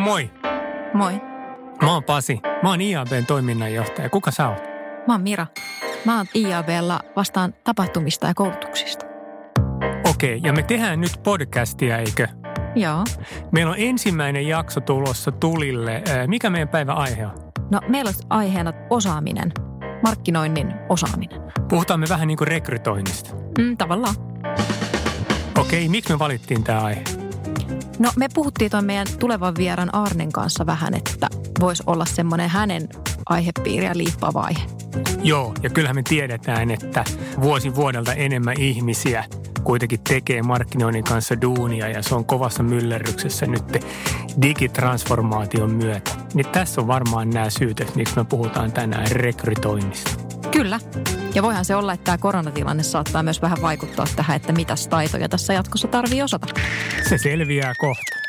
moi. Moi. Mä oon Pasi. Mä oon IABn toiminnanjohtaja. Kuka sä oot? Mä oon Mira. Mä oon IABlla vastaan tapahtumista ja koulutuksista. Okei, ja me tehdään nyt podcastia, eikö? Joo. Meillä on ensimmäinen jakso tulossa tulille. Mikä meidän päivän aihe on? No meillä olisi aiheena osaaminen. Markkinoinnin osaaminen. Puhutaan me vähän niin kuin rekrytoinnista. Mm, tavallaan. Okei, miksi me valittiin tämä aihe? No me puhuttiin tuon meidän tulevan vieran Arnen kanssa vähän, että voisi olla semmoinen hänen aihepiiriä liippaava aihe. Joo, ja kyllähän me tiedetään, että vuosi vuodelta enemmän ihmisiä kuitenkin tekee markkinoinnin kanssa duunia ja se on kovassa myllerryksessä nyt digitransformaation myötä. Niin tässä on varmaan nämä syyt, miksi me puhutaan tänään rekrytoinnista. Kyllä. Ja voihan se olla, että tämä koronatilanne saattaa myös vähän vaikuttaa tähän, että mitä taitoja tässä jatkossa tarvii osata. Se selviää kohta.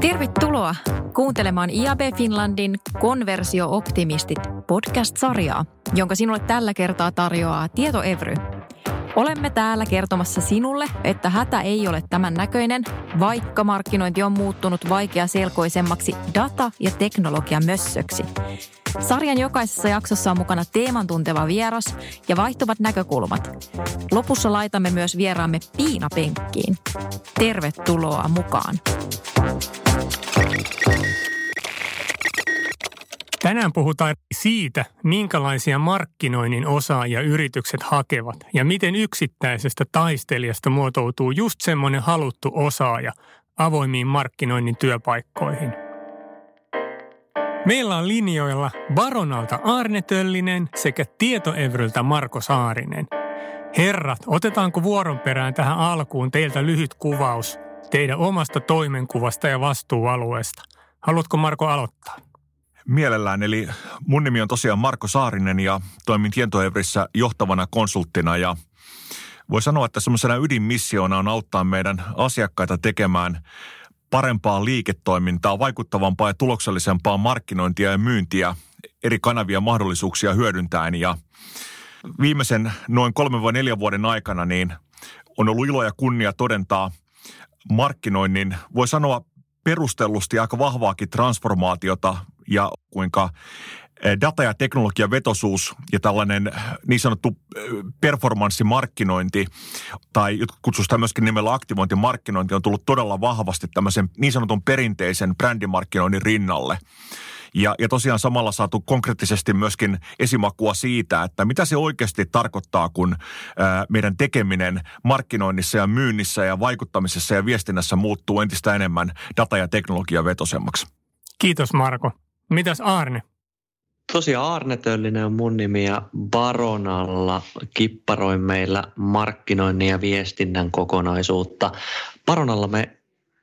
Tervetuloa kuuntelemaan IAB Finlandin Konversio-optimistit podcast-sarjaa, jonka sinulle tällä kertaa tarjoaa Tieto Evry. Olemme täällä kertomassa sinulle, että hätä ei ole tämän näköinen, vaikka markkinointi on muuttunut vaikeaselkoisemmaksi data- ja teknologiamössöksi. Sarjan jokaisessa jaksossa on mukana teeman tunteva vieras ja vaihtuvat näkökulmat. Lopussa laitamme myös vieraamme piinapenkkiin. Tervetuloa mukaan. Tänään puhutaan siitä, minkälaisia markkinoinnin osaajia yritykset hakevat ja miten yksittäisestä taistelijasta muotoutuu just semmoinen haluttu osaaja avoimiin markkinoinnin työpaikkoihin. Meillä on linjoilla Baronalta Arne Töllinen sekä Tietoevryltä Marko Saarinen. Herrat, otetaanko vuoron perään tähän alkuun teiltä lyhyt kuvaus teidän omasta toimenkuvasta ja vastuualueesta? Haluatko Marko aloittaa? Mielellään, eli mun nimi on tosiaan Marko Saarinen ja toimin Tietoevrissä johtavana konsulttina. Ja voi sanoa, että semmoisena ydinmissiona on auttaa meidän asiakkaita tekemään parempaa liiketoimintaa, vaikuttavampaa ja tuloksellisempaa markkinointia ja myyntiä eri kanavia mahdollisuuksia hyödyntäen. Ja viimeisen noin kolmen vai neljän vuoden aikana niin on ollut ilo ja kunnia todentaa markkinoinnin, voi sanoa perustellusti aika vahvaakin transformaatiota ja kuinka data- ja teknologian vetosuus ja tällainen niin sanottu performanssimarkkinointi tai sitä myöskin nimellä aktivointimarkkinointi on tullut todella vahvasti tämmöisen niin sanotun perinteisen brändimarkkinoinnin rinnalle. Ja, ja tosiaan samalla saatu konkreettisesti myöskin esimakua siitä, että mitä se oikeasti tarkoittaa, kun ää, meidän tekeminen markkinoinnissa ja myynnissä ja vaikuttamisessa ja viestinnässä muuttuu entistä enemmän data- ja teknologia vetosemmaksi. Kiitos Marko. Mitäs Arne? Tosiaan Arne Töllinen on mun nimi ja Baronalla kipparoin meillä markkinoinnin ja viestinnän kokonaisuutta. Baronalla me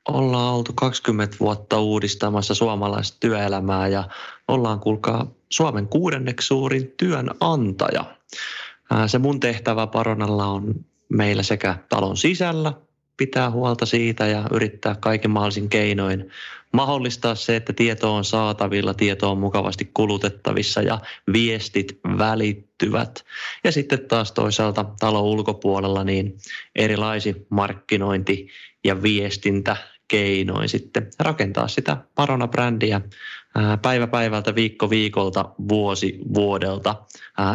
ollaan oltu 20 vuotta uudistamassa suomalaista työelämää ja ollaan kuulkaa Suomen kuudenneksi suurin työnantaja. Se mun tehtävä Baronalla on meillä sekä talon sisällä pitää huolta siitä ja yrittää kaiken mahdollisin keinoin mahdollistaa se, että tieto on saatavilla, tieto on mukavasti kulutettavissa ja viestit välittyvät. Ja sitten taas toisaalta talon ulkopuolella niin erilaisi markkinointi ja viestintä keinoin sitten rakentaa sitä Parona-brändiä päivä päivältä, viikko viikolta, vuosi vuodelta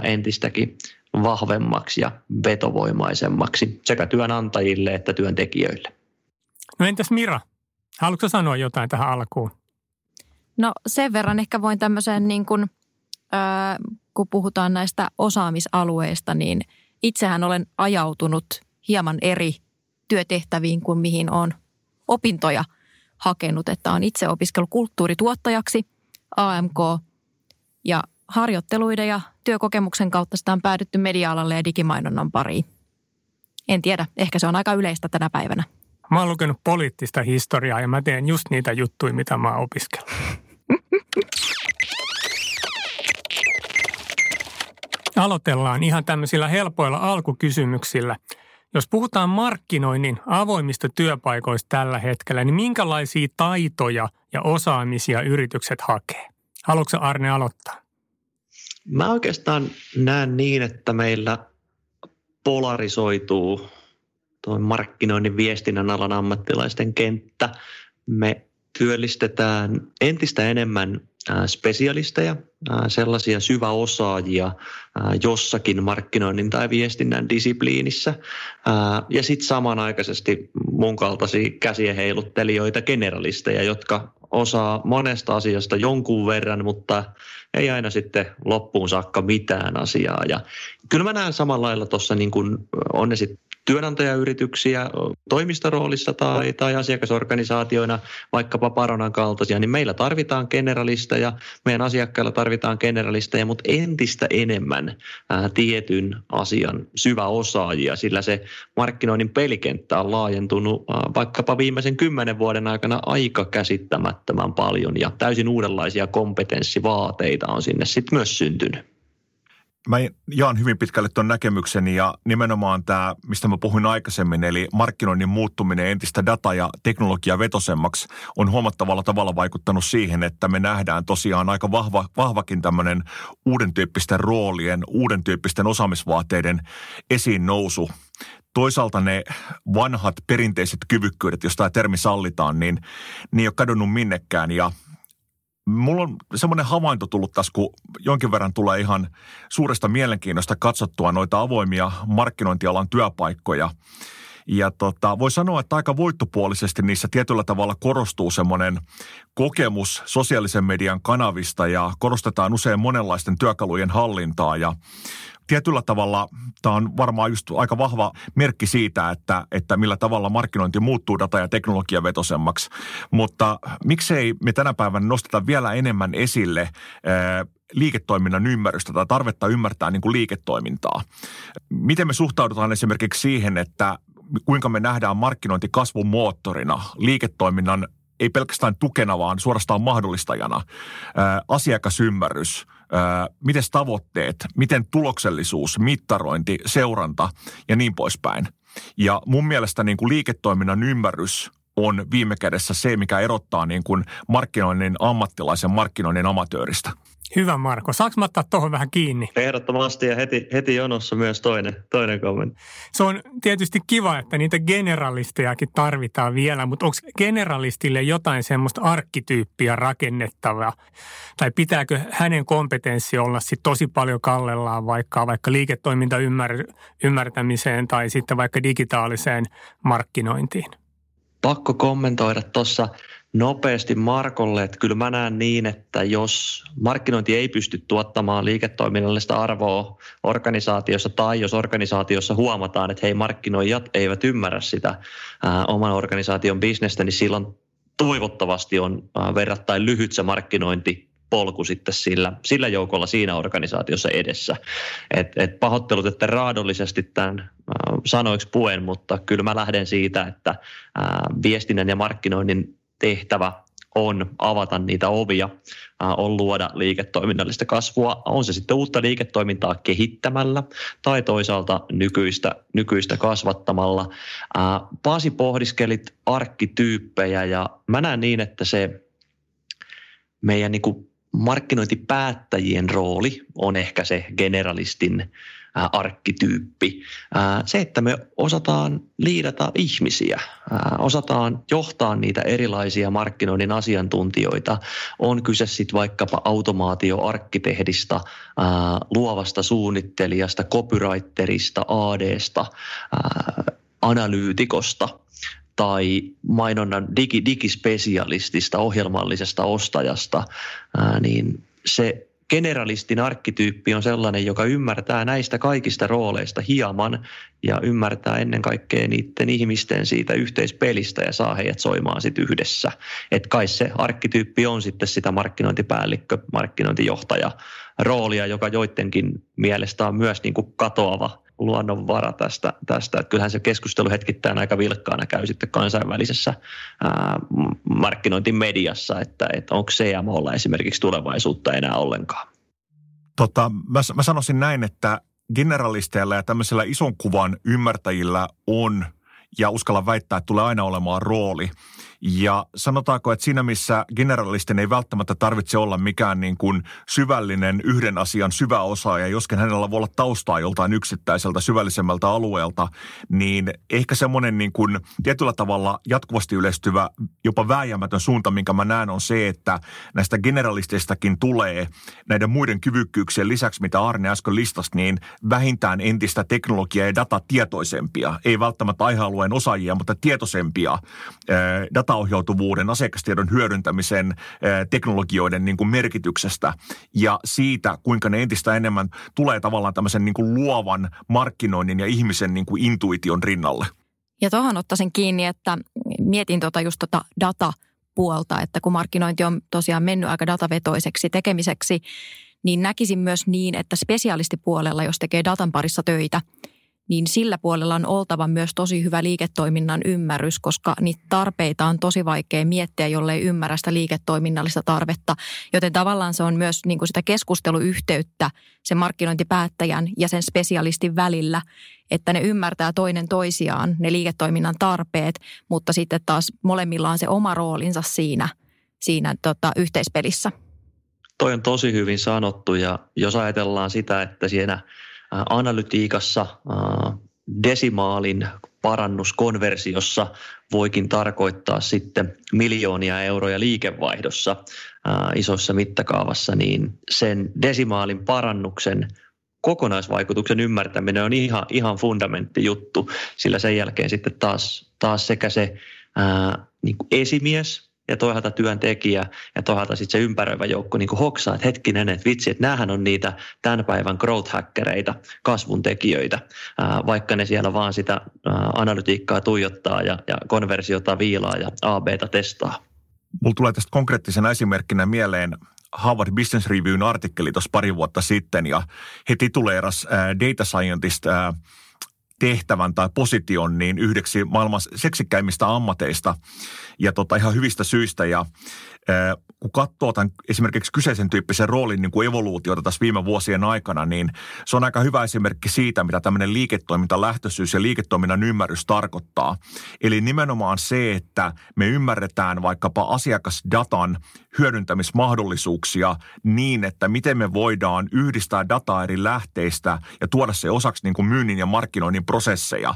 entistäkin vahvemmaksi ja vetovoimaisemmaksi sekä työnantajille että työntekijöille. No entäs Mira? Haluatko sanoa jotain tähän alkuun? No sen verran ehkä voin tämmöiseen niin kuin, äh, kun puhutaan näistä osaamisalueista, niin itsehän olen ajautunut hieman eri työtehtäviin kuin mihin on opintoja hakenut. Että on itse opiskellut kulttuurituottajaksi AMK ja harjoitteluiden ja työkokemuksen kautta sitä on päädytty media-alalle ja digimainonnan pariin. En tiedä, ehkä se on aika yleistä tänä päivänä. Mä oon lukenut poliittista historiaa ja mä teen just niitä juttuja, mitä mä oon opiskellut. Aloitellaan ihan tämmöisillä helpoilla alkukysymyksillä. Jos puhutaan markkinoinnin avoimista työpaikoista tällä hetkellä, niin minkälaisia taitoja ja osaamisia yritykset hakee? Haluatko Arne aloittaa? Mä oikeastaan näen niin, että meillä polarisoituu tuo markkinoinnin viestinnän alan ammattilaisten kenttä. Me työllistetään entistä enemmän spesialisteja, sellaisia syväosaajia jossakin markkinoinnin tai viestinnän disipliinissä. Ja sitten samanaikaisesti mun kaltaisia käsien heiluttelijoita, generalisteja, jotka osaa monesta asiasta jonkun verran, mutta ei aina sitten loppuun saakka mitään asiaa. Ja kyllä mä näen samalla lailla tuossa, niin kuin on ne sitten työnantajayrityksiä toimistoroolissa tai, tai asiakasorganisaatioina, vaikkapa Paronan kaltaisia, niin meillä tarvitaan generalisteja, meidän asiakkailla tarvitaan generalisteja, mutta entistä enemmän ää, tietyn asian syväosaajia, sillä se markkinoinnin pelikenttä on laajentunut ää, vaikkapa viimeisen kymmenen vuoden aikana aika käsittämättömän paljon ja täysin uudenlaisia kompetenssivaateita on sinne sitten myös syntynyt. Mä jaan hyvin pitkälle tuon näkemykseni ja nimenomaan tämä, mistä mä puhuin aikaisemmin, eli markkinoinnin muuttuminen entistä data- ja teknologia vetosemmaksi on huomattavalla tavalla vaikuttanut siihen, että me nähdään tosiaan aika vahva, vahvakin tämmöinen uuden tyyppisten roolien, uuden tyyppisten osaamisvaateiden esiin nousu toisaalta ne vanhat perinteiset kyvykkyydet, jos tämä termi sallitaan, niin ne ei ole kadonnut minnekään. Ja Mulla on semmoinen havainto tullut tässä, kun jonkin verran tulee ihan suuresta mielenkiinnosta katsottua noita avoimia markkinointialan työpaikkoja. Ja tota, voi sanoa, että aika voittopuolisesti niissä tietyllä tavalla korostuu semmoinen kokemus sosiaalisen median kanavista ja korostetaan usein monenlaisten työkalujen hallintaa ja tietyllä tavalla tämä on varmaan just aika vahva merkki siitä, että, että millä tavalla markkinointi muuttuu data- ja teknologiavetosemmaksi. Mutta miksei me tänä päivänä nosteta vielä enemmän esille liiketoiminnan ymmärrystä tai tarvetta ymmärtää niin kuin liiketoimintaa. Miten me suhtaudutaan esimerkiksi siihen, että kuinka me nähdään markkinointi kasvun moottorina, liiketoiminnan ei pelkästään tukena, vaan suorastaan mahdollistajana. Asiakasymmärrys, miten tavoitteet, miten tuloksellisuus, mittarointi, seuranta ja niin poispäin. Ja mun mielestä niin kuin liiketoiminnan ymmärrys on viime kädessä se, mikä erottaa niin kuin markkinoinnin ammattilaisen markkinoinnin amatööristä. Hyvä Marko. Saanko mä ottaa tuohon vähän kiinni? Ehdottomasti ja heti, heti jonossa myös toinen, toinen kommentti. Se on tietysti kiva, että niitä generalistejakin tarvitaan vielä, mutta onko generalistille jotain semmoista arkkityyppiä rakennettavaa? Tai pitääkö hänen kompetenssi olla sitten tosi paljon kallellaan vaikka, vaikka liiketoiminta ymmär, ymmärtämiseen tai sitten vaikka digitaaliseen markkinointiin? Pakko kommentoida tuossa nopeasti Markolle, että kyllä mä näen niin, että jos markkinointi ei pysty tuottamaan liiketoiminnallista arvoa organisaatiossa tai jos organisaatiossa huomataan, että hei markkinoijat eivät ymmärrä sitä ää, oman organisaation bisnestä, niin silloin toivottavasti on ää, verrattain lyhyt se markkinointi polku sitten sillä, sillä joukolla siinä organisaatiossa edessä. Et, et pahoittelut, että raadollisesti tämän äh, sanoiksi puen, mutta kyllä mä lähden siitä, että äh, viestinnän ja markkinoinnin tehtävä on avata niitä ovia, on luoda liiketoiminnallista kasvua. On se sitten uutta liiketoimintaa kehittämällä tai toisaalta nykyistä, nykyistä kasvattamalla. Paasi pohdiskelit arkkityyppejä ja mä näen niin, että se meidän niin markkinointipäättäjien rooli on ehkä se generalistin arkkityyppi. Se, että me osataan liidata ihmisiä, osataan johtaa niitä erilaisia markkinoinnin asiantuntijoita. On kyse sitten vaikkapa automaatioarkkitehdista, luovasta suunnittelijasta, copywriterista, ADsta, analyytikosta tai mainonnan digi, digispesialistista, ohjelmallisesta ostajasta, niin se generalistin arkkityyppi on sellainen, joka ymmärtää näistä kaikista rooleista hieman ja ymmärtää ennen kaikkea niiden ihmisten siitä yhteispelistä ja saa heidät soimaan sitten yhdessä. Että kai se arkkityyppi on sitten sitä markkinointipäällikkö, markkinointijohtaja roolia, joka joidenkin mielestä on myös niin kuin katoava luonnonvara tästä, tästä. Että kyllähän se keskustelu hetkittäin aika vilkkaana käy sitten kansainvälisessä ää, markkinointimediassa, että, että onko CMOlla esimerkiksi tulevaisuutta enää ollenkaan. Tota, mä, mä sanoisin näin, että generalisteilla ja tämmöisellä ison kuvan ymmärtäjillä on, ja uskalla väittää, että tulee aina olemaan rooli. Ja sanotaanko, että siinä missä generalisten ei välttämättä tarvitse olla mikään niin kuin syvällinen yhden asian syvä osaaja, joskin hänellä voi olla taustaa joltain yksittäiseltä syvällisemmältä alueelta, niin ehkä semmoinen niin kuin tietyllä tavalla jatkuvasti yleistyvä, jopa vääjäämätön suunta, minkä mä näen, on se, että näistä generalisteistakin tulee näiden muiden kyvykkyyksien lisäksi, mitä Arne äsken listasi, niin vähintään entistä teknologia- ja datatietoisempia. Ei välttämättä aihealueen osaajia, mutta tietoisempia dataohjautuvuuden, asiakastiedon hyödyntämisen, teknologioiden niin kuin merkityksestä ja siitä, kuinka ne entistä enemmän tulee tavallaan tämmöisen niin kuin luovan markkinoinnin ja ihmisen niin kuin intuition rinnalle. Ja tuohon ottaisin kiinni, että mietin tuota just tuota data puolta, että kun markkinointi on tosiaan mennyt aika datavetoiseksi tekemiseksi, niin näkisin myös niin, että spesialistipuolella, jos tekee datan parissa töitä, niin sillä puolella on oltava myös tosi hyvä liiketoiminnan ymmärrys, koska niitä tarpeita on tosi vaikea miettiä, jollei ymmärrä sitä liiketoiminnallista tarvetta. Joten tavallaan se on myös niin kuin sitä keskusteluyhteyttä sen markkinointipäättäjän ja sen spesialistin välillä, että ne ymmärtää toinen toisiaan, ne liiketoiminnan tarpeet, mutta sitten taas molemmilla on se oma roolinsa siinä, siinä tota, yhteispelissä. Toi on tosi hyvin sanottu ja jos ajatellaan sitä, että siinä analytiikassa desimaalin parannus konversiossa voikin tarkoittaa sitten miljoonia euroja liikevaihdossa isossa mittakaavassa, niin sen desimaalin parannuksen kokonaisvaikutuksen ymmärtäminen on ihan, ihan fundamentti juttu, sillä sen jälkeen sitten taas, taas sekä se ää, niin esimies ja toisaalta työntekijä ja toisaalta sitten se ympäröivä joukko niin kuin hoksaa, että hetkinen, että vitsi, että näähän on niitä tämän päivän growth hackereita, kasvun tekijöitä, vaikka ne siellä vaan sitä analytiikkaa tuijottaa ja, ja konversiota viilaa ja A-B-ta testaa. Mulla tulee tästä konkreettisena esimerkkinä mieleen Harvard Business Reviewin artikkeli tuossa pari vuotta sitten ja he tituleeras data scientist tehtävän tai position niin yhdeksi maailman seksikkäimmistä ammateista ja tota, ihan hyvistä syistä. Ja kun katsoo tämän esimerkiksi kyseisen tyyppisen roolin niin kuin evoluutiota tässä viime vuosien aikana, niin se on aika hyvä esimerkki siitä, mitä tämmöinen liiketoimintalähtöisyys ja liiketoiminnan ymmärrys tarkoittaa. Eli nimenomaan se, että me ymmärretään vaikkapa asiakasdatan hyödyntämismahdollisuuksia niin, että miten me voidaan yhdistää dataa eri lähteistä ja tuoda se osaksi niin kuin myynnin ja markkinoinnin prosesseja,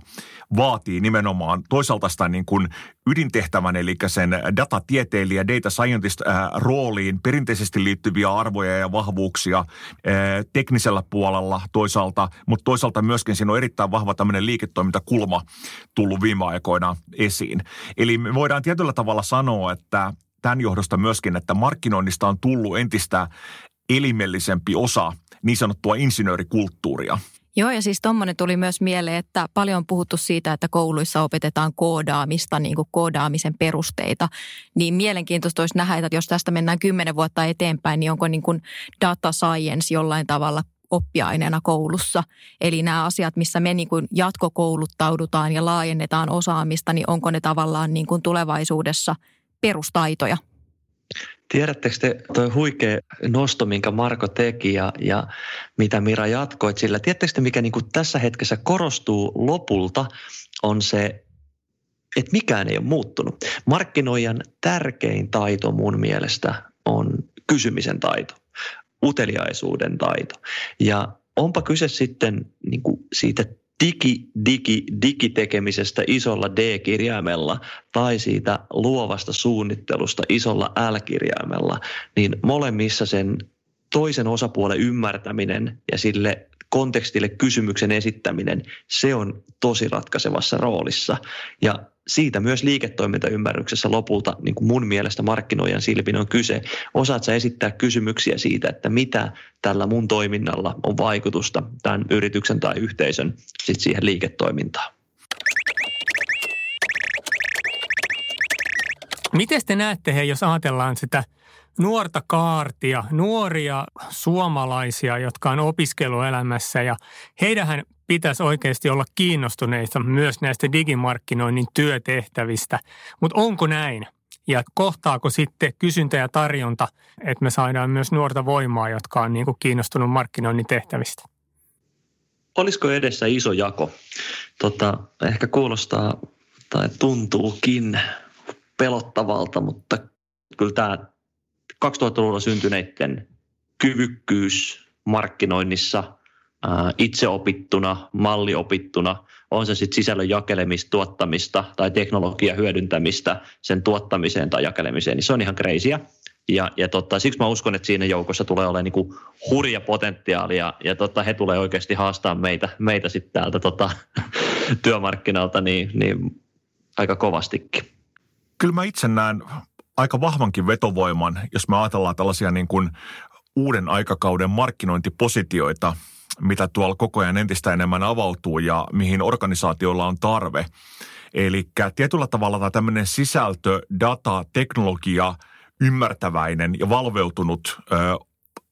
vaatii nimenomaan toisaalta sitä niin kuin ydintehtävän, eli sen datatieteilijä, data scientist äh, rooliin perinteisesti liittyviä arvoja ja vahvuuksia äh, teknisellä puolella toisaalta, mutta toisaalta myöskin siinä on erittäin vahva tämmöinen liiketoimintakulma tullut viime aikoina esiin. Eli me voidaan tietyllä tavalla sanoa, että tämän johdosta myöskin, että markkinoinnista on tullut entistä elimellisempi osa niin sanottua insinöörikulttuuria. Joo, ja siis tuommoinen tuli myös mieleen, että paljon on puhuttu siitä, että kouluissa opetetaan koodaamista, niin kuin koodaamisen perusteita. Niin mielenkiintoista olisi nähdä, että jos tästä mennään kymmenen vuotta eteenpäin, niin onko niin kuin data science jollain tavalla oppiaineena koulussa. Eli nämä asiat, missä me niin kuin jatkokouluttaudutaan ja laajennetaan osaamista, niin onko ne tavallaan niin kuin tulevaisuudessa perustaitoja? Tiedättekö te tuo huikea nosto, minkä Marko teki ja, ja mitä Mira jatkoit sillä? Tiedättekö te, mikä niin kuin tässä hetkessä korostuu lopulta, on se, että mikään ei ole muuttunut. Markkinoijan tärkein taito mun mielestä on kysymisen taito, uteliaisuuden taito. Ja onpa kyse sitten niin kuin siitä digi, digi, digitekemisestä isolla D-kirjaimella tai siitä luovasta suunnittelusta isolla L-kirjaimella, niin molemmissa sen toisen osapuolen ymmärtäminen ja sille kontekstille kysymyksen esittäminen, se on tosi ratkaisevassa roolissa. Ja siitä myös liiketoimintaymmärryksessä lopulta niin kuin mun mielestä markkinoijan silpin on kyse. Osaat sä esittää kysymyksiä siitä, että mitä tällä mun toiminnalla on vaikutusta tämän yrityksen tai yhteisön sit siihen liiketoimintaan. Miten te näette, hei, jos ajatellaan sitä nuorta kaartia, nuoria suomalaisia, jotka on opiskeluelämässä ja heidähän pitäisi oikeasti olla kiinnostuneita myös näistä digimarkkinoinnin työtehtävistä. Mutta onko näin? Ja kohtaako sitten kysyntä ja tarjonta, että me saadaan myös nuorta voimaa, jotka on niin kuin kiinnostunut markkinoinnin tehtävistä? Olisiko edessä iso jako? Tota, ehkä kuulostaa tai tuntuukin pelottavalta, mutta kyllä tämä 2000-luvulla syntyneiden kyvykkyys markkinoinnissa itseopittuna, malliopittuna, on se sitten sisällön jakelemista, tuottamista tai teknologian hyödyntämistä sen tuottamiseen tai jakelemiseen, niin se on ihan kreisiä. Ja, ja totta, siksi mä uskon, että siinä joukossa tulee olemaan niin hurja potentiaali ja, ja totta, he tulee oikeasti haastaa meitä, meitä sitten täältä tota, työmarkkinalta niin, niin aika kovastikin. Kyllä mä itse näen aika vahvankin vetovoiman, jos me ajatellaan tällaisia niin kuin uuden aikakauden markkinointipositioita, mitä tuolla koko ajan entistä enemmän avautuu ja mihin organisaatioilla on tarve. Eli tietyllä tavalla tämä tämmöinen sisältö, data, teknologia, ymmärtäväinen ja valveutunut ö,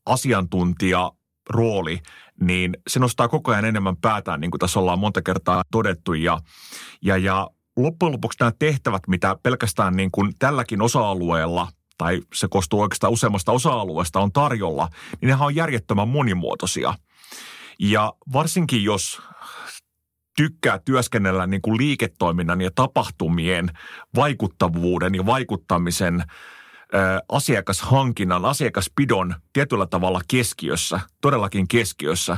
asiantuntija rooli, niin se nostaa koko ajan enemmän päätään, niin kuin tässä ollaan monta kertaa todettu. Ja, ja, ja loppujen lopuksi nämä tehtävät, mitä pelkästään niin kuin tälläkin osa-alueella tai se koostuu oikeastaan useammasta osa-alueesta on tarjolla, niin nehän on järjettömän monimuotoisia. Ja varsinkin jos tykkää työskennellä niin kuin liiketoiminnan ja tapahtumien vaikuttavuuden ja vaikuttamisen asiakashankinnan, asiakaspidon tietyllä tavalla keskiössä, todellakin keskiössä,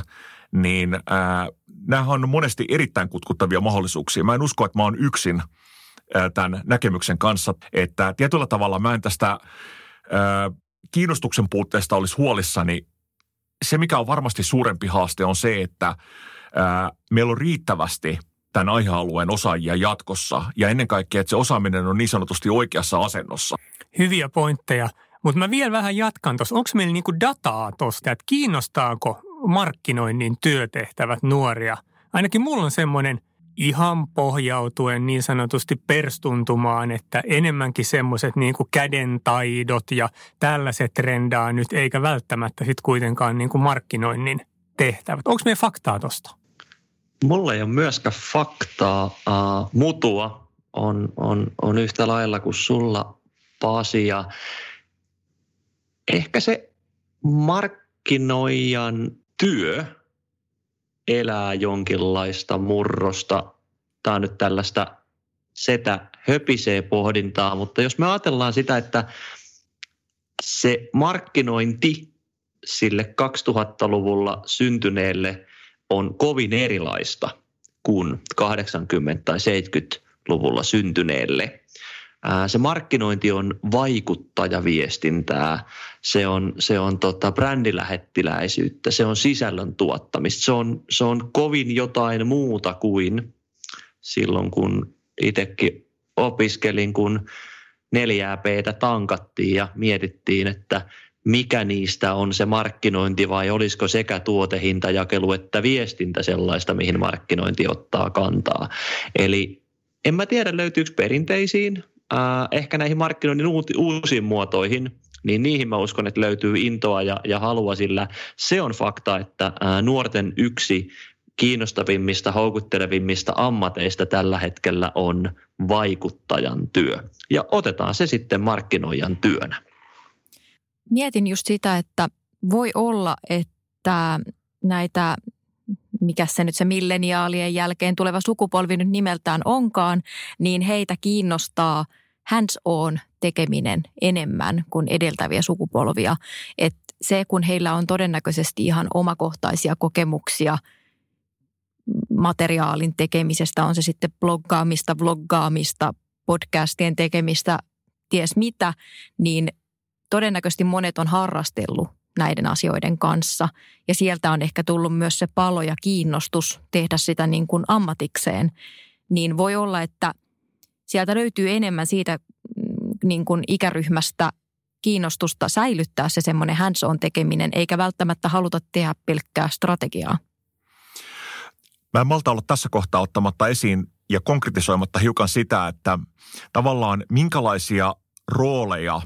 niin ää, nämä on monesti erittäin kutkuttavia mahdollisuuksia. Mä en usko, että mä oon yksin tämän näkemyksen kanssa, että tietyllä tavalla mä en tästä kiinnostuksen puutteesta olisi huolissani. Se, mikä on varmasti suurempi haaste, on se, että meillä on riittävästi tämän aihealueen osaajia jatkossa ja ennen kaikkea, että se osaaminen on niin sanotusti oikeassa asennossa. Hyviä pointteja. Mutta mä vielä vähän jatkan tuossa. Onko meillä niinku dataa tuosta, että kiinnostaako markkinoinnin työtehtävät nuoria? Ainakin mulla on semmoinen ihan pohjautuen niin sanotusti perstuntumaan, että enemmänkin semmoiset niin käden taidot ja tällaiset trendaa nyt, eikä välttämättä sitten kuitenkaan niin kuin markkinoinnin tehtävät. Onko meidän faktaa tuosta? Mulla ei ole myöskään faktaa. Uh, mutua on, on, on yhtä lailla kuin sulla, Pasi. Ja ehkä se markkinoijan työ elää jonkinlaista murrosta. Tämä on nyt tällaista setä höpisee pohdintaa, mutta jos me ajatellaan sitä, että se markkinointi sille 2000-luvulla syntyneelle on kovin erilaista kuin 80- tai 70-luvulla syntyneelle – se markkinointi on vaikuttajaviestintää, se on, se on tota brändilähettiläisyyttä, se on sisällön tuottamista, se on, se on kovin jotain muuta kuin silloin, kun itsekin opiskelin, kun neljää p tankattiin ja mietittiin, että mikä niistä on se markkinointi vai olisiko sekä tuotehintajakelu että viestintä sellaista, mihin markkinointi ottaa kantaa. Eli en mä tiedä löytyykö perinteisiin äh, ehkä näihin markkinoinnin uusiin muotoihin, niin niihin mä uskon, että löytyy intoa ja, ja halua, sillä se on fakta, että nuorten yksi kiinnostavimmista, houkuttelevimmista ammateista tällä hetkellä on vaikuttajan työ. Ja otetaan se sitten markkinoijan työnä. Mietin just sitä, että voi olla, että näitä mikä se nyt se milleniaalien jälkeen tuleva sukupolvi nyt nimeltään onkaan, niin heitä kiinnostaa hands-on tekeminen enemmän kuin edeltäviä sukupolvia. Et se, kun heillä on todennäköisesti ihan omakohtaisia kokemuksia materiaalin tekemisestä, on se sitten bloggaamista, vloggaamista, podcastien tekemistä, ties mitä, niin todennäköisesti monet on harrastellut näiden asioiden kanssa. Ja sieltä on ehkä tullut myös se palo ja kiinnostus tehdä sitä niin kuin ammatikseen. Niin voi olla, että sieltä löytyy enemmän siitä mm, niin kuin ikäryhmästä kiinnostusta säilyttää se semmoinen hands-on tekeminen, eikä välttämättä haluta tehdä pelkkää strategiaa. Mä en malta olla tässä kohtaa ottamatta esiin ja konkretisoimatta hiukan sitä, että tavallaan minkälaisia rooleja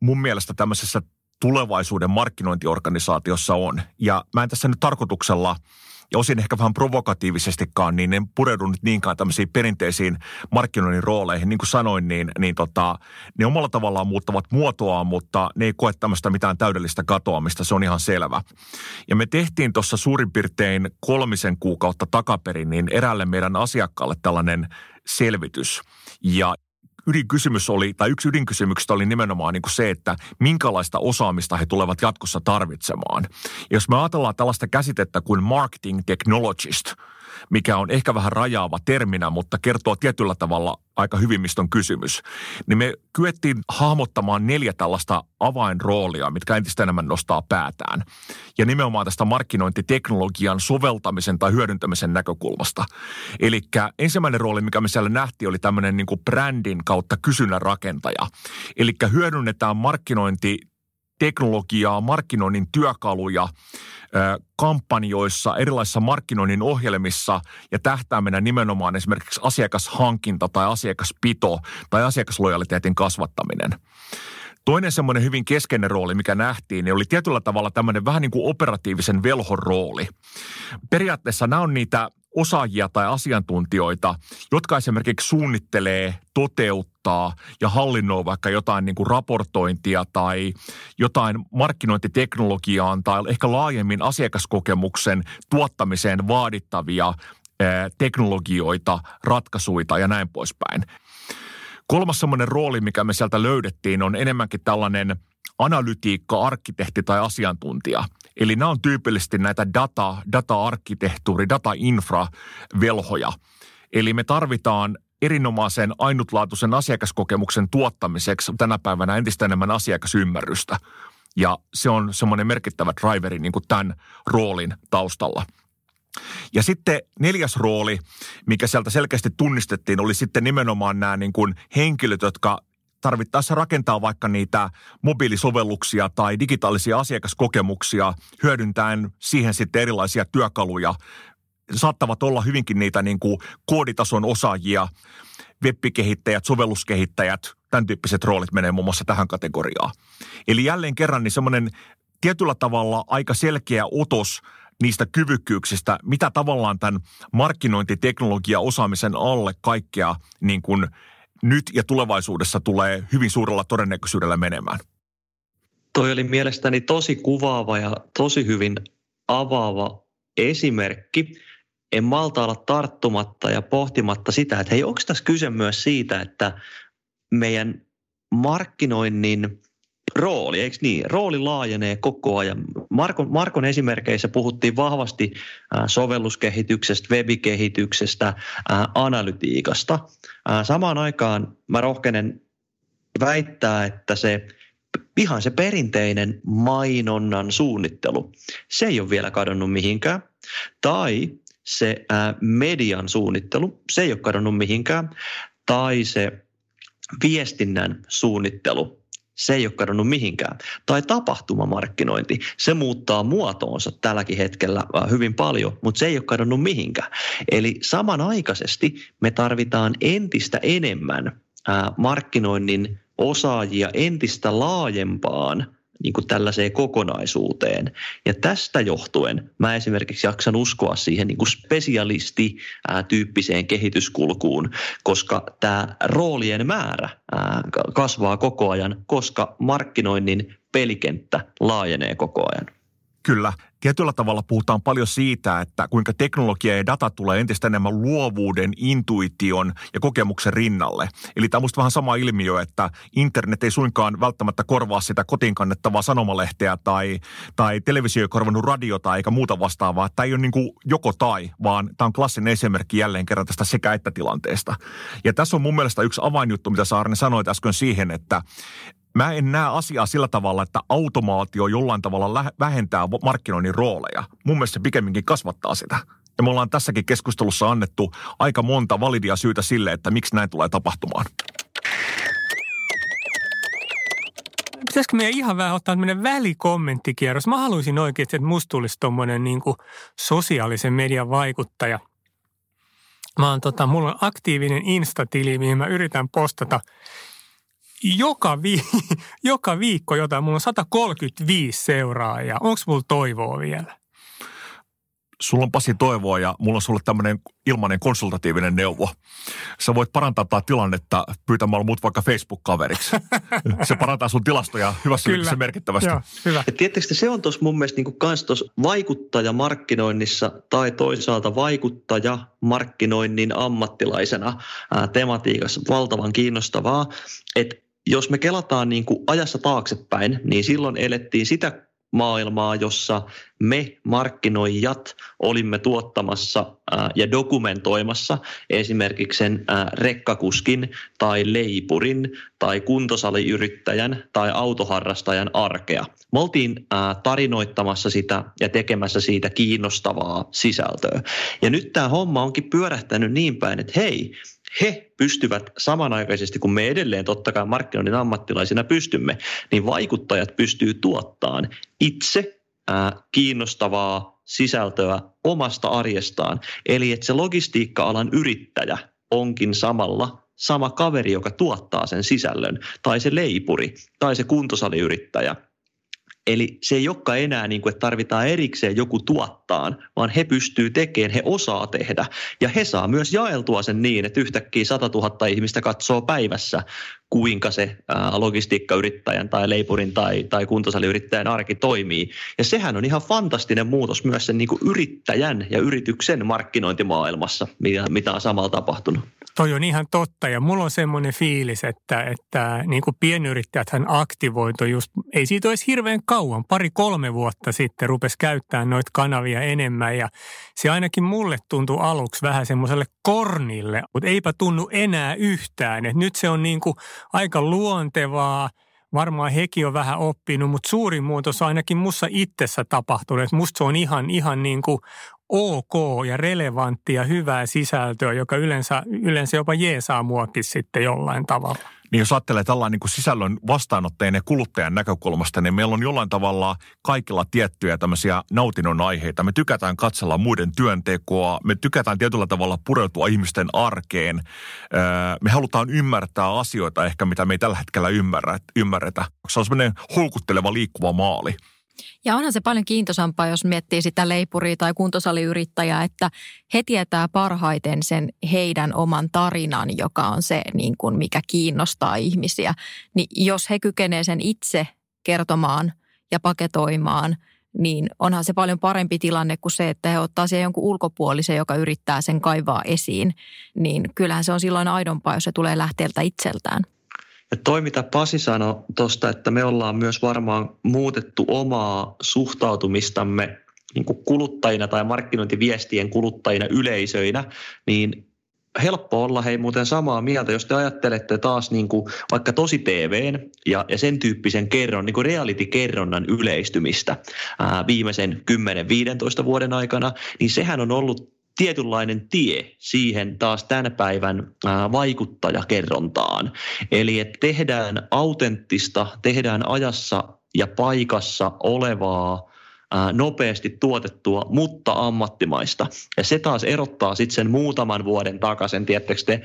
mun mielestä tämmöisessä tulevaisuuden markkinointiorganisaatiossa on. Ja mä en tässä nyt tarkoituksella ja osin ehkä vähän provokatiivisestikaan, niin en pureudu nyt niinkään tämmöisiin perinteisiin markkinoinnin rooleihin. Niin kuin sanoin, niin, niin tota, ne omalla tavallaan muuttavat muotoa, mutta ne ei koe tämmöistä mitään täydellistä katoamista, se on ihan selvä. Ja me tehtiin tuossa suurin piirtein kolmisen kuukautta takaperin niin eräälle meidän asiakkaalle tällainen selvitys. Ja ydinkysymys oli, tai yksi ydinkysymyksistä oli nimenomaan niin kuin se, että minkälaista osaamista he tulevat jatkossa tarvitsemaan. Ja jos me ajatellaan tällaista käsitettä kuin marketing technologist – mikä on ehkä vähän rajaava terminä, mutta kertoo tietyllä tavalla aika hyvin, mistä on kysymys. Niin me kyettiin hahmottamaan neljä tällaista avainroolia, mitkä entistä enemmän nostaa päätään. Ja nimenomaan tästä markkinointiteknologian soveltamisen tai hyödyntämisen näkökulmasta. Eli ensimmäinen rooli, mikä me siellä nähtiin, oli tämmöinen niin kuin brändin kautta kysynnän rakentaja. Eli hyödynnetään markkinointi teknologiaa, markkinoinnin työkaluja kampanjoissa, erilaisissa markkinoinnin ohjelmissa ja tähtäimenä nimenomaan esimerkiksi asiakashankinta tai asiakaspito tai asiakaslojaliteetin kasvattaminen. Toinen semmoinen hyvin keskeinen rooli, mikä nähtiin, niin oli tietyllä tavalla tämmöinen vähän niin kuin operatiivisen velhon rooli. Periaatteessa nämä on niitä osaajia tai asiantuntijoita, jotka esimerkiksi suunnittelee, toteuttaa ja hallinnoi vaikka jotain niin kuin raportointia tai jotain markkinointiteknologiaan tai ehkä laajemmin asiakaskokemuksen tuottamiseen vaadittavia teknologioita, ratkaisuita ja näin poispäin. Kolmas semmoinen rooli, mikä me sieltä löydettiin, on enemmänkin tällainen analytiikka, arkkitehti tai asiantuntija. Eli nämä on tyypillisesti näitä data, data-arkkitehtuuri, data-infra-velhoja. Eli me tarvitaan erinomaisen ainutlaatuisen asiakaskokemuksen tuottamiseksi tänä päivänä entistä enemmän asiakasymmärrystä. Ja se on semmoinen merkittävä driveri niin kuin tämän roolin taustalla – ja sitten neljäs rooli, mikä sieltä selkeästi tunnistettiin, oli sitten nimenomaan nämä niin kuin henkilöt, jotka tarvittaessa rakentaa vaikka niitä mobiilisovelluksia tai digitaalisia asiakaskokemuksia hyödyntäen siihen sitten erilaisia työkaluja. Saattavat olla hyvinkin niitä niin kuin kooditason osaajia, webbikehittäjät, sovelluskehittäjät, tämän tyyppiset roolit menee muun muassa tähän kategoriaan. Eli jälleen kerran niin semmoinen tietyllä tavalla aika selkeä otos niistä kyvykkyyksistä, mitä tavallaan tämän markkinointiteknologia osaamisen alle kaikkea niin kuin nyt ja tulevaisuudessa tulee hyvin suurella todennäköisyydellä menemään. Toi oli mielestäni tosi kuvaava ja tosi hyvin avaava esimerkki. En malta olla tarttumatta ja pohtimatta sitä, että hei, onko tässä kyse myös siitä, että meidän markkinoinnin rooli, eikö niin? Rooli laajenee koko ajan. Markon, Markon esimerkkeissä puhuttiin vahvasti sovelluskehityksestä, webikehityksestä, analytiikasta. Samaan aikaan mä rohkenen väittää, että se ihan se perinteinen mainonnan suunnittelu, se ei ole vielä kadonnut mihinkään. Tai se median suunnittelu, se ei ole kadonnut mihinkään. Tai se viestinnän suunnittelu, se ei ole kadonnut mihinkään. Tai tapahtumamarkkinointi, se muuttaa muotoonsa tälläkin hetkellä äh, hyvin paljon, mutta se ei ole kadonnut mihinkään. Eli samanaikaisesti me tarvitaan entistä enemmän äh, markkinoinnin osaajia entistä laajempaan – niin kuin tällaiseen kokonaisuuteen. Ja tästä johtuen mä esimerkiksi jaksan uskoa siihen niin kuin spesialisti-tyyppiseen kehityskulkuun, koska tämä roolien määrä kasvaa koko ajan, koska markkinoinnin pelikenttä laajenee koko ajan. Kyllä tietyllä tavalla puhutaan paljon siitä, että kuinka teknologia ja data tulee entistä enemmän luovuuden, intuition ja kokemuksen rinnalle. Eli tämä on vähän sama ilmiö, että internet ei suinkaan välttämättä korvaa sitä kotiin kannettavaa sanomalehteä tai, tai televisio ei korvannut radiota eikä muuta vastaavaa. Tämä ei ole niin kuin joko tai, vaan tämä on klassinen esimerkki jälleen kerran tästä sekä että tilanteesta. Ja tässä on mun mielestä yksi avainjuttu, mitä Saarinen sanoi äsken siihen, että Mä en näe asiaa sillä tavalla, että automaatio jollain tavalla vähentää markkinoinnin rooleja. Mun mielestä se pikemminkin kasvattaa sitä. Ja me ollaan tässäkin keskustelussa annettu aika monta validia syytä sille, että miksi näin tulee tapahtumaan. Pitäisikö meidän ihan vähän ottaa tämmöinen välikommenttikierros? Mä haluaisin oikeasti, että musta tulisi tuommoinen niin sosiaalisen median vaikuttaja. Mä oon tota, mulla on aktiivinen Insta-tili, mihin mä yritän postata – joka, vi- joka viikko jotain. Mulla on 135 seuraajaa. Onko mulla toivoa vielä? Sulla on Pasi toivoa ja mulla on sulle tämmöinen ilmainen konsultatiivinen neuvo. Sä voit parantaa tätä tilannetta pyytämällä mut vaikka Facebook-kaveriksi. Se parantaa sun tilastoja hyvässä Kyllä. merkittävästi. Joo, hyvä. Ja tietysti se on tuossa mun mielestä niin kans tuossa vaikuttajamarkkinoinnissa tai toisaalta vaikuttajamarkkinoinnin ammattilaisena ää, tematiikassa valtavan kiinnostavaa, että jos me kelataan niin kuin ajassa taaksepäin, niin silloin elettiin sitä maailmaa, jossa me markkinoijat olimme tuottamassa ja dokumentoimassa esimerkiksi sen rekkakuskin tai leipurin tai kuntosaliyrittäjän tai autoharrastajan arkea. Me oltiin tarinoittamassa sitä ja tekemässä siitä kiinnostavaa sisältöä. Ja nyt tämä homma onkin pyörähtänyt niin päin, että hei, he pystyvät samanaikaisesti, kun me edelleen totta kai markkinoinnin ammattilaisina pystymme, niin vaikuttajat pystyy tuottamaan itse ää, kiinnostavaa sisältöä omasta arjestaan. Eli että se logistiikka-alan yrittäjä onkin samalla sama kaveri, joka tuottaa sen sisällön, tai se leipuri, tai se kuntosaliyrittäjä – Eli se ei olekaan enää niin kuin, että tarvitaan erikseen joku tuottaan, vaan he pystyy tekemään, he osaa tehdä. Ja he saa myös jaeltua sen niin, että yhtäkkiä 100 000 ihmistä katsoo päivässä, kuinka se logistiikkayrittäjän tai leipurin tai, tai kuntosaliyrittäjän arki toimii. Ja sehän on ihan fantastinen muutos myös sen niin kuin yrittäjän ja yrityksen markkinointimaailmassa, mitä, mitä on samalla tapahtunut. Toi on ihan totta ja mulla on semmoinen fiilis, että, että niin kuin pienyrittäjät hän aktivoitu just, ei siitä olisi hirveän kauan, pari-kolme vuotta sitten rupesi käyttämään noita kanavia enemmän ja se ainakin mulle tuntui aluksi vähän semmoiselle kornille, mutta eipä tunnu enää yhtään. Et nyt se on niin kuin aika luontevaa, varmaan hekin on vähän oppinut, mutta suurin muutos on ainakin mussa itsessä tapahtunut. Että musta se on ihan, ihan niin kuin ok ja relevanttia hyvää sisältöä, joka yleensä, yleensä jopa jeesaa muakin sitten jollain tavalla. Niin jos ajattelee tällainen niin kuin sisällön vastaanottajien ja kuluttajan näkökulmasta, niin meillä on jollain tavalla kaikilla tiettyjä tämmöisiä nautinnon aiheita. Me tykätään katsella muiden työntekoa, me tykätään tietyllä tavalla pureutua ihmisten arkeen. Me halutaan ymmärtää asioita ehkä, mitä me ei tällä hetkellä ymmärretä. Se on semmoinen houkutteleva liikkuva maali. Ja onhan se paljon kiintosampaa, jos miettii sitä leipuria tai kuntosaliyrittäjää, että he tietää parhaiten sen heidän oman tarinan, joka on se, niin kuin mikä kiinnostaa ihmisiä. Niin jos he kykenevät sen itse kertomaan ja paketoimaan, niin onhan se paljon parempi tilanne kuin se, että he ottaa siihen jonkun ulkopuolisen, joka yrittää sen kaivaa esiin. Niin kyllähän se on silloin aidompaa, jos se tulee lähteeltä itseltään. Ja toi, mitä Pasi sanoi tuosta, että me ollaan myös varmaan muutettu omaa suhtautumistamme niin kuin kuluttajina tai markkinointiviestien kuluttajina yleisöinä, niin helppo olla hei muuten samaa mieltä, jos te ajattelette taas niin kuin vaikka tosi TVn ja, ja sen tyyppisen kerron, niin kuin reality-kerronnan yleistymistä ää, viimeisen 10-15 vuoden aikana, niin sehän on ollut tietynlainen tie siihen taas tämän päivän vaikuttajakerrontaan. Eli että tehdään autenttista, tehdään ajassa ja paikassa olevaa nopeasti tuotettua, mutta ammattimaista. Ja se taas erottaa sitten sen muutaman vuoden takaisin, tiettekö te,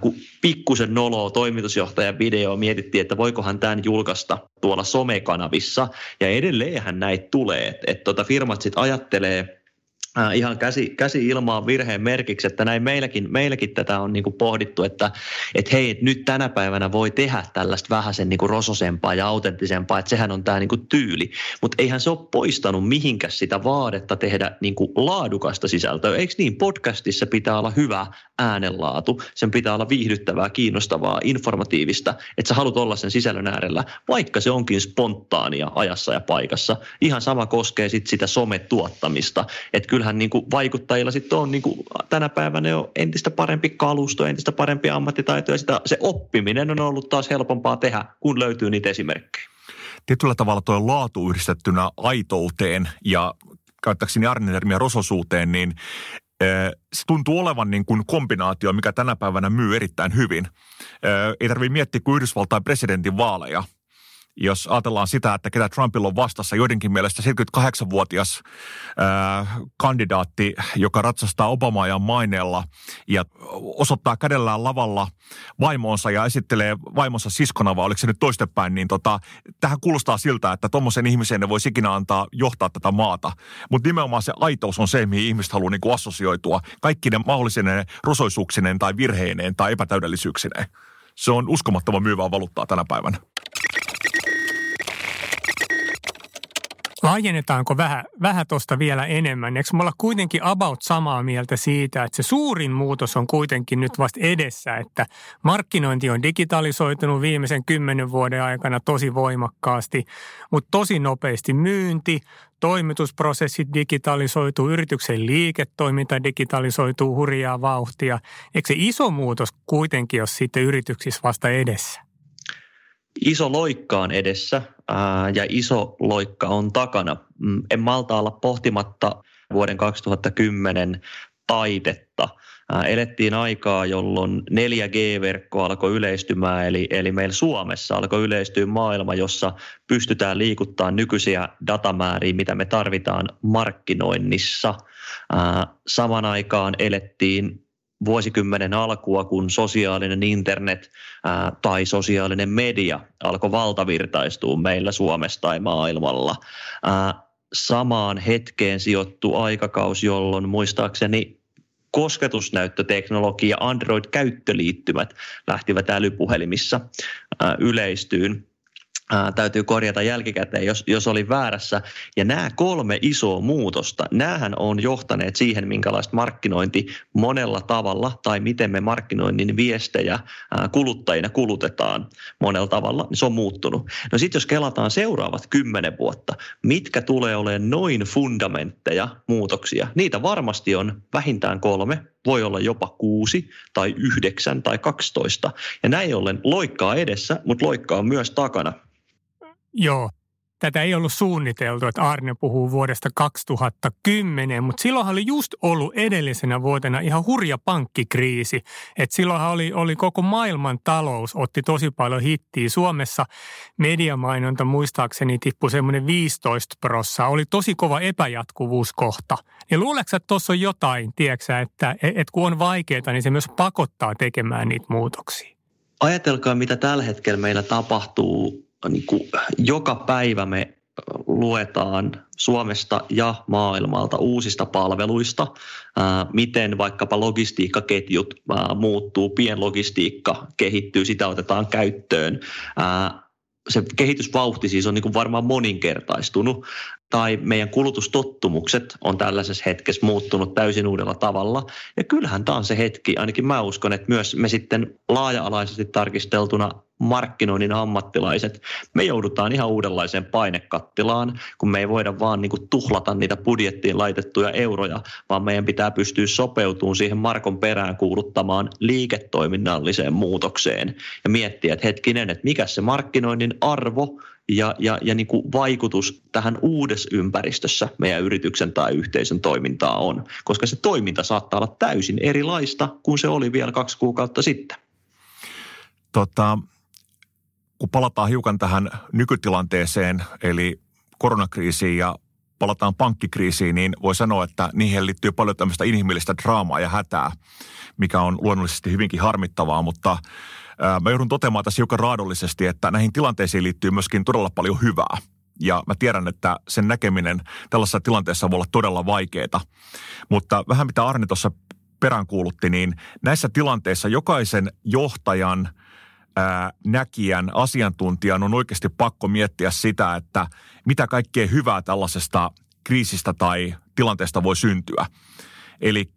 kun pikkusen noloa toimitusjohtajan video mietittiin, että voikohan tämän julkaista tuolla somekanavissa. Ja edelleenhän näitä tulee, että et tota firmat sitten ajattelee äh, ihan käsi, käsi ilmaan virheen merkiksi, että näin meilläkin, meilläkin tätä on niinku pohdittu, että et hei, et nyt tänä päivänä voi tehdä tällaista vähän sen niinku rososempaa ja autenttisempaa, että sehän on tämä niinku tyyli. Mutta eihän se ole poistanut mihinkäs sitä vaadetta tehdä niinku laadukasta sisältöä. Eikö niin? Podcastissa pitää olla hyvä äänenlaatu, sen pitää olla viihdyttävää, kiinnostavaa, informatiivista, että sä haluat olla sen sisällön äärellä, vaikka se onkin spontaania ajassa ja paikassa. Ihan sama koskee sit sitä sometuottamista, että kyllähän niin kuin vaikuttajilla sitten on niin kuin tänä päivänä jo entistä parempi kalusto, entistä parempi ammattitaito ja sitä, se oppiminen on ollut taas helpompaa tehdä, kun löytyy niitä esimerkkejä. Tietyllä tavalla tuo laatu yhdistettynä aitouteen ja käyttääkseni Arnin rososuuteen, niin se tuntuu olevan niin kuin kombinaatio, mikä tänä päivänä myy erittäin hyvin. Ei tarvitse miettiä kuin Yhdysvaltain presidentin vaaleja – jos ajatellaan sitä, että ketä Trumpilla on vastassa, joidenkin mielestä 78-vuotias ää, kandidaatti, joka ratsastaa Obamaa ja maineella ja osoittaa kädellään lavalla vaimoonsa ja esittelee vaimonsa siskona, vai oliko se nyt toistepäin, niin tota, tähän kuulostaa siltä, että tuommoisen ihmisen ne voisi ikinä antaa johtaa tätä maata. Mutta nimenomaan se aitous on se, mihin ihmiset haluaa niin assosioitua. Kaikki ne mahdollisine rosoisuuksineen tai virheineen tai epätäydellisyyksineen. Se on uskomattoman myyvää valuuttaa tänä päivänä. Laajennetaanko vähän, vähän tuosta vielä enemmän? Eikö me olla kuitenkin about samaa mieltä siitä, että se suurin muutos on kuitenkin nyt vasta edessä, että markkinointi on digitalisoitunut viimeisen kymmenen vuoden aikana tosi voimakkaasti, mutta tosi nopeasti myynti, toimitusprosessit digitalisoituu, yrityksen liiketoiminta digitalisoituu hurjaa vauhtia. Eikö se iso muutos kuitenkin ole sitten yrityksissä vasta edessä? Iso loikka on edessä ja iso loikka on takana. Mm, en malta olla pohtimatta vuoden 2010 taidetta. Elettiin aikaa, jolloin 4G-verkko alkoi yleistymään, eli, eli meillä Suomessa alkoi yleistyä maailma, jossa pystytään liikuttamaan nykyisiä datamääriä, mitä me tarvitaan markkinoinnissa. Saman aikaan elettiin vuosikymmenen alkua, kun sosiaalinen internet ää, tai sosiaalinen media alkoi valtavirtaistua meillä Suomessa tai maailmalla. Ää, samaan hetkeen sijoittu aikakausi, jolloin muistaakseni kosketusnäyttöteknologia, Android-käyttöliittymät lähtivät älypuhelimissa ää, yleistyyn ää, täytyy korjata jälkikäteen, jos, jos oli väärässä. Ja nämä kolme isoa muutosta, näähän on johtaneet siihen, minkälaista markkinointi monella tavalla tai miten me markkinoinnin viestejä ää, kuluttajina kulutetaan monella tavalla, niin se on muuttunut. No sitten jos kelataan seuraavat kymmenen vuotta, mitkä tulee olemaan noin fundamentteja muutoksia, niitä varmasti on vähintään kolme, voi olla jopa kuusi tai yhdeksän tai 12. Ja näin ollen loikkaa edessä, mutta loikkaa myös takana. Joo, tätä ei ollut suunniteltu, että Arne puhuu vuodesta 2010, mutta silloinhan oli just ollut edellisenä vuotena ihan hurja pankkikriisi. Että silloinhan oli, oli koko maailman talous otti tosi paljon hittiä. Suomessa mediamainonta muistaakseni tippui semmoinen 15 prossa. Oli tosi kova epäjatkuvuuskohta. Ja luuleeko että tuossa on jotain, tiedätkö, että, että kun on vaikeaa, niin se myös pakottaa tekemään niitä muutoksia? Ajatelkaa, mitä tällä hetkellä meillä tapahtuu niin kuin joka päivä me luetaan Suomesta ja maailmalta uusista palveluista, miten vaikkapa logistiikkaketjut muuttuu, pienlogistiikka kehittyy, sitä otetaan käyttöön. Se kehitysvauhti siis on niin kuin varmaan moninkertaistunut tai meidän kulutustottumukset on tällaisessa hetkessä muuttunut täysin uudella tavalla. Ja kyllähän tämä on se hetki, ainakin mä uskon, että myös me sitten laaja-alaisesti tarkisteltuna markkinoinnin ammattilaiset, me joudutaan ihan uudenlaiseen painekattilaan, kun me ei voida vaan niin kuin tuhlata niitä budjettiin laitettuja euroja, vaan meidän pitää pystyä sopeutumaan siihen Markon perään kuuluttamaan liiketoiminnalliseen muutokseen ja miettiä, että hetkinen, että mikä se markkinoinnin arvo ja, ja, ja niin kuin vaikutus tähän uudessa ympäristössä meidän yrityksen tai yhteisön toimintaa on, koska se toiminta saattaa olla täysin erilaista kuin se oli vielä kaksi kuukautta sitten. Tota, kun palataan hiukan tähän nykytilanteeseen, eli koronakriisiin ja palataan pankkikriisiin, niin voi sanoa, että niihin liittyy paljon tämmöistä inhimillistä draamaa ja hätää, mikä on luonnollisesti hyvinkin harmittavaa, mutta mä joudun toteamaan tässä hiukan raadollisesti, että näihin tilanteisiin liittyy myöskin todella paljon hyvää. Ja mä tiedän, että sen näkeminen tällaisessa tilanteessa voi olla todella vaikeaa. Mutta vähän mitä Arne tuossa peräänkuulutti, niin näissä tilanteissa jokaisen johtajan – ää, näkijän, asiantuntijan on oikeasti pakko miettiä sitä, että mitä kaikkea hyvää tällaisesta kriisistä tai tilanteesta voi syntyä. Eli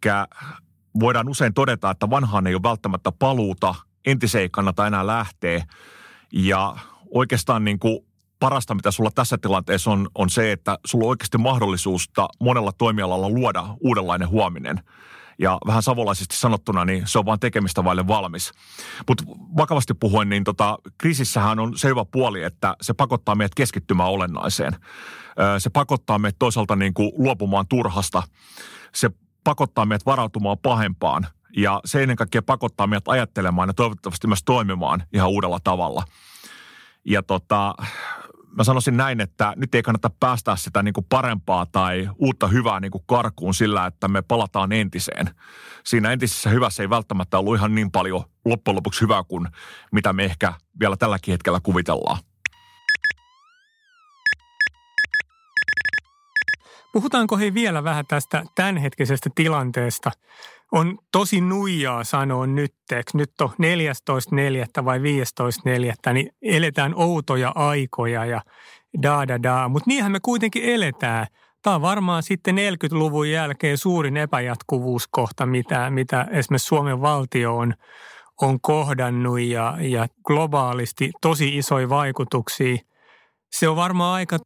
voidaan usein todeta, että vanhaan ei ole välttämättä paluuta, entiseen ei kannata enää lähteä. Ja oikeastaan niin kuin parasta, mitä sulla tässä tilanteessa on, on se, että sulla on oikeasti mahdollisuutta monella toimialalla luoda uudenlainen huominen – ja vähän savolaisesti sanottuna, niin se on vain tekemistä vaille valmis. Mutta vakavasti puhuen, niin tota, kriisissähän on se hyvä puoli, että se pakottaa meidät keskittymään olennaiseen. Se pakottaa meidät toisaalta niin kuin luopumaan turhasta. Se pakottaa meidät varautumaan pahempaan. Ja se ennen kaikkea pakottaa meidät ajattelemaan ja toivottavasti myös toimimaan ihan uudella tavalla. Ja tota, mä sanoisin näin, että nyt ei kannata päästää sitä niin kuin parempaa tai uutta hyvää niin kuin karkuun sillä, että me palataan entiseen. Siinä entisessä hyvässä ei välttämättä ollut ihan niin paljon loppujen lopuksi hyvää kuin mitä me ehkä vielä tälläkin hetkellä kuvitellaan. Puhutaanko hei vielä vähän tästä tämänhetkisestä tilanteesta? On tosi nuijaa sanoa nyt, nyt on 14.4. vai 15.4. niin eletään outoja aikoja ja da da da, mutta niinhän me kuitenkin eletään. Tämä on varmaan sitten 40-luvun jälkeen suurin epäjatkuvuuskohta, mitä, mitä esimerkiksi Suomen valtio on, on kohdannut ja, ja globaalisti tosi isoja vaikutuksia. Se on varmaan aika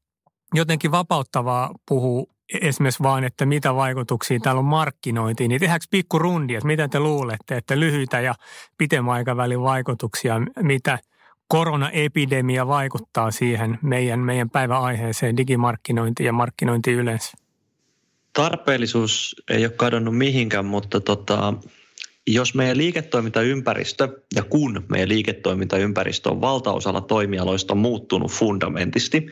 jotenkin vapauttavaa puhua esimerkiksi vaan, että mitä vaikutuksia täällä on markkinointiin, niin tehdäänkö pikku rundi, että mitä te luulette, että lyhyitä ja pitemmän aikavälin vaikutuksia, mitä koronaepidemia vaikuttaa siihen meidän, meidän päiväaiheeseen, digimarkkinointi ja markkinointi yleensä? Tarpeellisuus ei ole kadonnut mihinkään, mutta tota, jos meidän liiketoimintaympäristö ja kun meidän liiketoimintaympäristö on valtaosalla toimialoista muuttunut fundamentisti,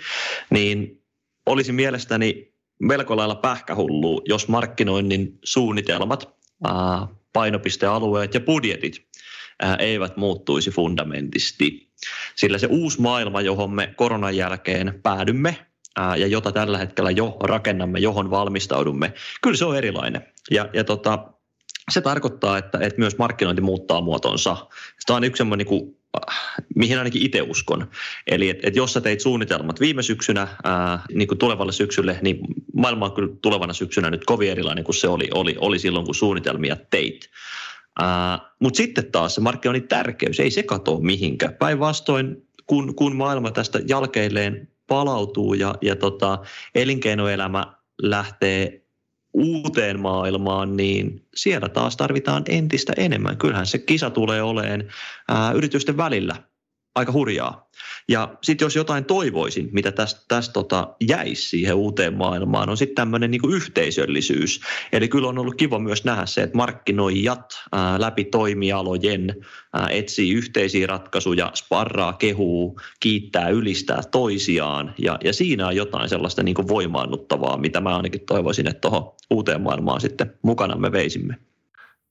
niin olisi mielestäni melko lailla pähkähullu, jos markkinoinnin suunnitelmat, painopistealueet ja budjetit eivät muuttuisi fundamentisti. Sillä se uusi maailma, johon me koronan jälkeen päädymme ja jota tällä hetkellä jo rakennamme, johon valmistaudumme, kyllä se on erilainen. Ja, ja tota, se tarkoittaa, että, että myös markkinointi muuttaa muotonsa. Tämä on yksi semmoinen niin mihin ainakin itse uskon. Eli että et jos sä teit suunnitelmat viime syksynä ää, niin kuin tulevalle syksylle, niin maailma on kyllä tulevana syksynä nyt kovin erilainen kuin se oli, oli, oli silloin, kun suunnitelmia teit. Mutta sitten taas se markkinoinnin tärkeys, ei se katoa mihinkään. Päinvastoin, kun, kun maailma tästä jälkeilleen palautuu ja, ja tota, elinkeinoelämä lähtee uuteen maailmaan, niin siellä taas tarvitaan entistä enemmän. Kyllähän se kisa tulee oleen ää, yritysten välillä aika hurjaa. Ja sitten jos jotain toivoisin, mitä tästä tästä tota, jäisi siihen uuteen maailmaan, on sitten tämmöinen niinku yhteisöllisyys. Eli kyllä on ollut kiva myös nähdä se, että markkinoijat ää, läpi toimialojen ää, etsii yhteisiä ratkaisuja, sparraa, kehuu, kiittää, ylistää toisiaan. Ja, ja siinä on jotain sellaista niinku voimaannuttavaa, mitä mä ainakin toivoisin, että tuohon uuteen maailmaan sitten mukana me veisimme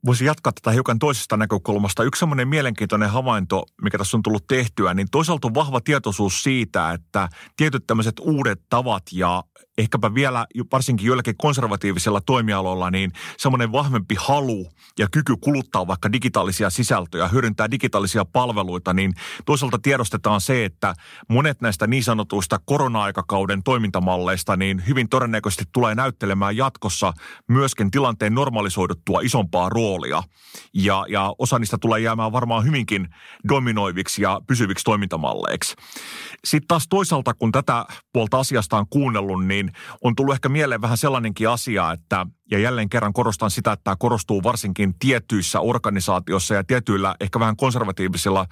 voisin jatkaa tätä hiukan toisesta näkökulmasta. Yksi semmoinen mielenkiintoinen havainto, mikä tässä on tullut tehtyä, niin toisaalta on vahva tietoisuus siitä, että tietyt tämmöiset uudet tavat ja ehkäpä vielä varsinkin joillakin konservatiivisilla toimialoilla, niin semmoinen vahvempi halu ja kyky kuluttaa vaikka digitaalisia sisältöjä, hyödyntää digitaalisia palveluita, niin toisaalta tiedostetaan se, että monet näistä niin sanotuista korona-aikakauden toimintamalleista niin hyvin todennäköisesti tulee näyttelemään jatkossa myöskin tilanteen normalisoiduttua isompaa roolia. Ja, ja osa niistä tulee jäämään varmaan hyvinkin dominoiviksi ja pysyviksi toimintamalleiksi. Sitten taas toisaalta, kun tätä puolta asiasta on kuunnellut, niin on tullut ehkä mieleen vähän sellainenkin asia, että ja jälleen kerran korostan sitä, että tämä korostuu varsinkin tietyissä organisaatioissa ja tietyillä ehkä vähän konservatiivisilla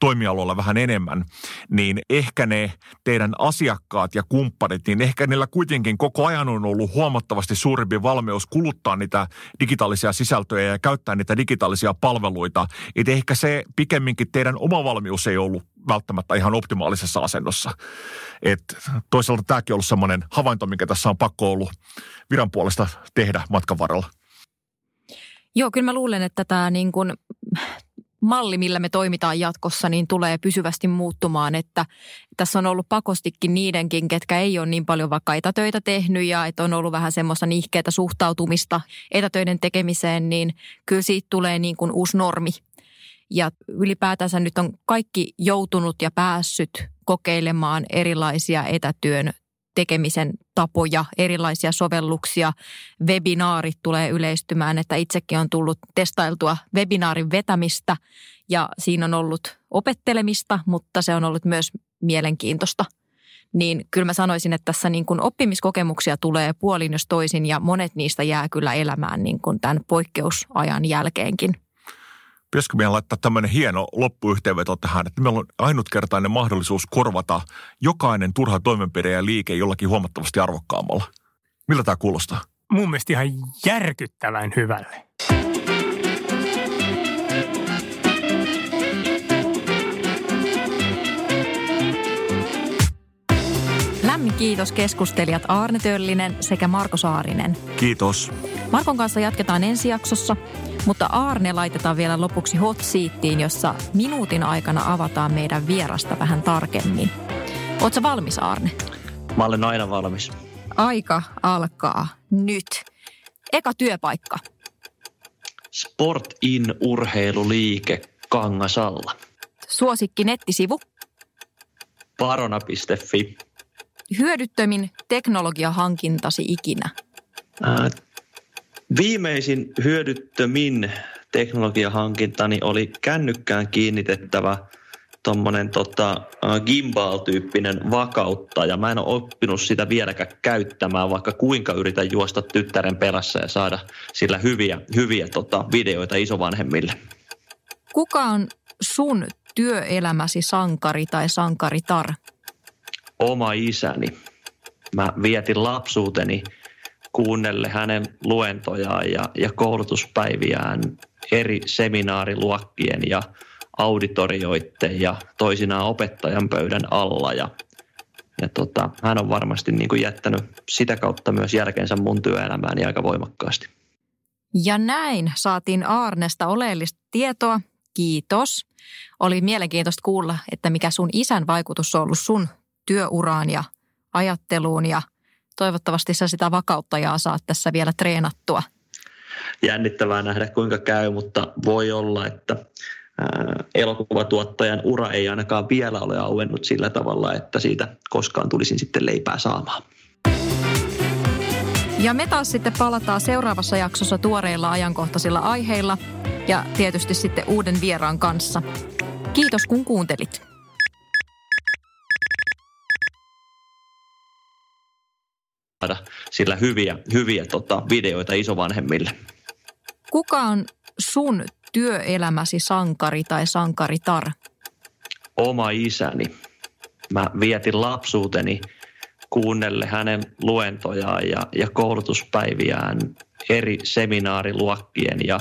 toimialoilla vähän enemmän, niin ehkä ne teidän asiakkaat ja kumppanit, niin ehkä niillä kuitenkin koko ajan on ollut huomattavasti suurempi valmius kuluttaa niitä digitaalisia sisältöjä ja käyttää niitä digitaalisia palveluita. Että ehkä se pikemminkin teidän oma valmius ei ollut välttämättä ihan optimaalisessa asennossa. Et toisaalta tämäkin on ollut semmoinen havainto, mikä tässä on pakko ollut viran puolesta tehdä matkan varrella. Joo, kyllä mä luulen, että tämä niin kuin malli, millä me toimitaan jatkossa, niin tulee pysyvästi muuttumaan. Että tässä on ollut pakostikin niidenkin, ketkä ei ole niin paljon vaikka etätöitä tehnyt ja että on ollut vähän semmoista nihkeätä suhtautumista etätöiden tekemiseen, niin kyllä siitä tulee niin kuin uusi normi – ja ylipäätänsä nyt on kaikki joutunut ja päässyt kokeilemaan erilaisia etätyön tekemisen tapoja, erilaisia sovelluksia. Webinaarit tulee yleistymään, että itsekin on tullut testailtua webinaarin vetämistä ja siinä on ollut opettelemista, mutta se on ollut myös mielenkiintoista. Niin kyllä mä sanoisin, että tässä niin kuin oppimiskokemuksia tulee puolin jos toisin ja monet niistä jää kyllä elämään niin kuin tämän poikkeusajan jälkeenkin. Pitäisikö meidän laittaa tämmöinen hieno loppuyhteenveto tähän, että meillä on ainutkertainen mahdollisuus korvata jokainen turha toimenpide ja liike jollakin huomattavasti arvokkaammalla. Miltä tämä kuulostaa? Mun mielestä ihan järkyttävän hyvälle. Lämmin kiitos keskustelijat Arne Töllinen sekä Marko Saarinen. Kiitos. Markon kanssa jatketaan ensi jaksossa, mutta Arne laitetaan vielä lopuksi hot seattiin, jossa minuutin aikana avataan meidän vierasta vähän tarkemmin. Oletko valmis Arne? Mä olen aina valmis. Aika alkaa nyt. Eka työpaikka. Sport in urheiluliike Kangasalla. Suosikki nettisivu. Parona.fi. Hyödyttömin teknologiahankintasi ikinä. Ää, viimeisin hyödyttömin teknologiahankintani oli kännykkään kiinnitettävä tuommoinen tota, gimbal-tyyppinen vakauttaja. Mä en ole oppinut sitä vieläkään käyttämään, vaikka kuinka yritän juosta tyttären perässä ja saada sillä hyviä, hyviä tota, videoita isovanhemmille. Kuka on sun työelämäsi sankari tai sankaritar? Oma isäni. Mä vietin lapsuuteni kuunnelle hänen luentojaan ja, ja koulutuspäiviään eri seminaariluokkien ja auditorioiden ja toisinaan opettajan pöydän alla. Ja, ja tota, hän on varmasti niin kuin jättänyt sitä kautta myös jälkeensä mun työelämääni aika voimakkaasti. Ja näin saatiin Aarnesta oleellista tietoa. Kiitos. Oli mielenkiintoista kuulla, että mikä sun isän vaikutus on ollut sun työuraan ja ajatteluun ja toivottavasti sä sitä vakauttajaa saat tässä vielä treenattua. Jännittävää nähdä kuinka käy, mutta voi olla, että elokuvatuottajan ura ei ainakaan vielä ole auennut sillä tavalla, että siitä koskaan tulisin sitten leipää saamaan. Ja me taas sitten palataan seuraavassa jaksossa tuoreilla ajankohtaisilla aiheilla ja tietysti sitten uuden vieraan kanssa. Kiitos kun kuuntelit. Sillä hyviä, hyviä tota, videoita isovanhemmille. Kuka on sun työelämäsi sankari tai sankaritar? Oma isäni. Mä vietin lapsuuteni kuunnelle hänen luentojaan ja, ja koulutuspäiviään eri seminaariluokkien ja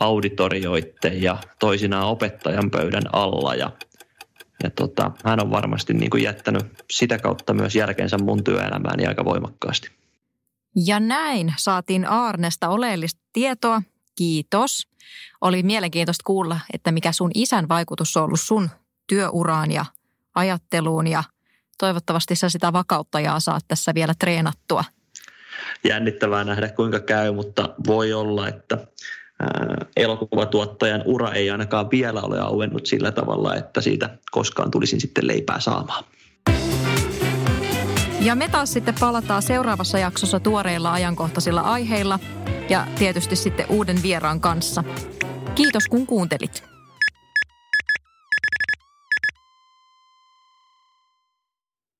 auditorioiden ja toisinaan opettajan pöydän alla. Ja, ja tota, hän on varmasti niin kuin jättänyt sitä kautta myös jälkeensä mun työelämääni aika voimakkaasti. Ja näin saatiin Aarnesta oleellista tietoa. Kiitos. Oli mielenkiintoista kuulla, että mikä sun isän vaikutus on ollut sun työuraan ja ajatteluun ja toivottavasti sä sitä vakauttajaa saat tässä vielä treenattua. Jännittävää nähdä kuinka käy, mutta voi olla, että elokuvatuottajan ura ei ainakaan vielä ole auennut sillä tavalla, että siitä koskaan tulisin sitten leipää saamaan. Ja me taas sitten palataan seuraavassa jaksossa tuoreilla ajankohtaisilla aiheilla ja tietysti sitten uuden vieraan kanssa. Kiitos kun kuuntelit.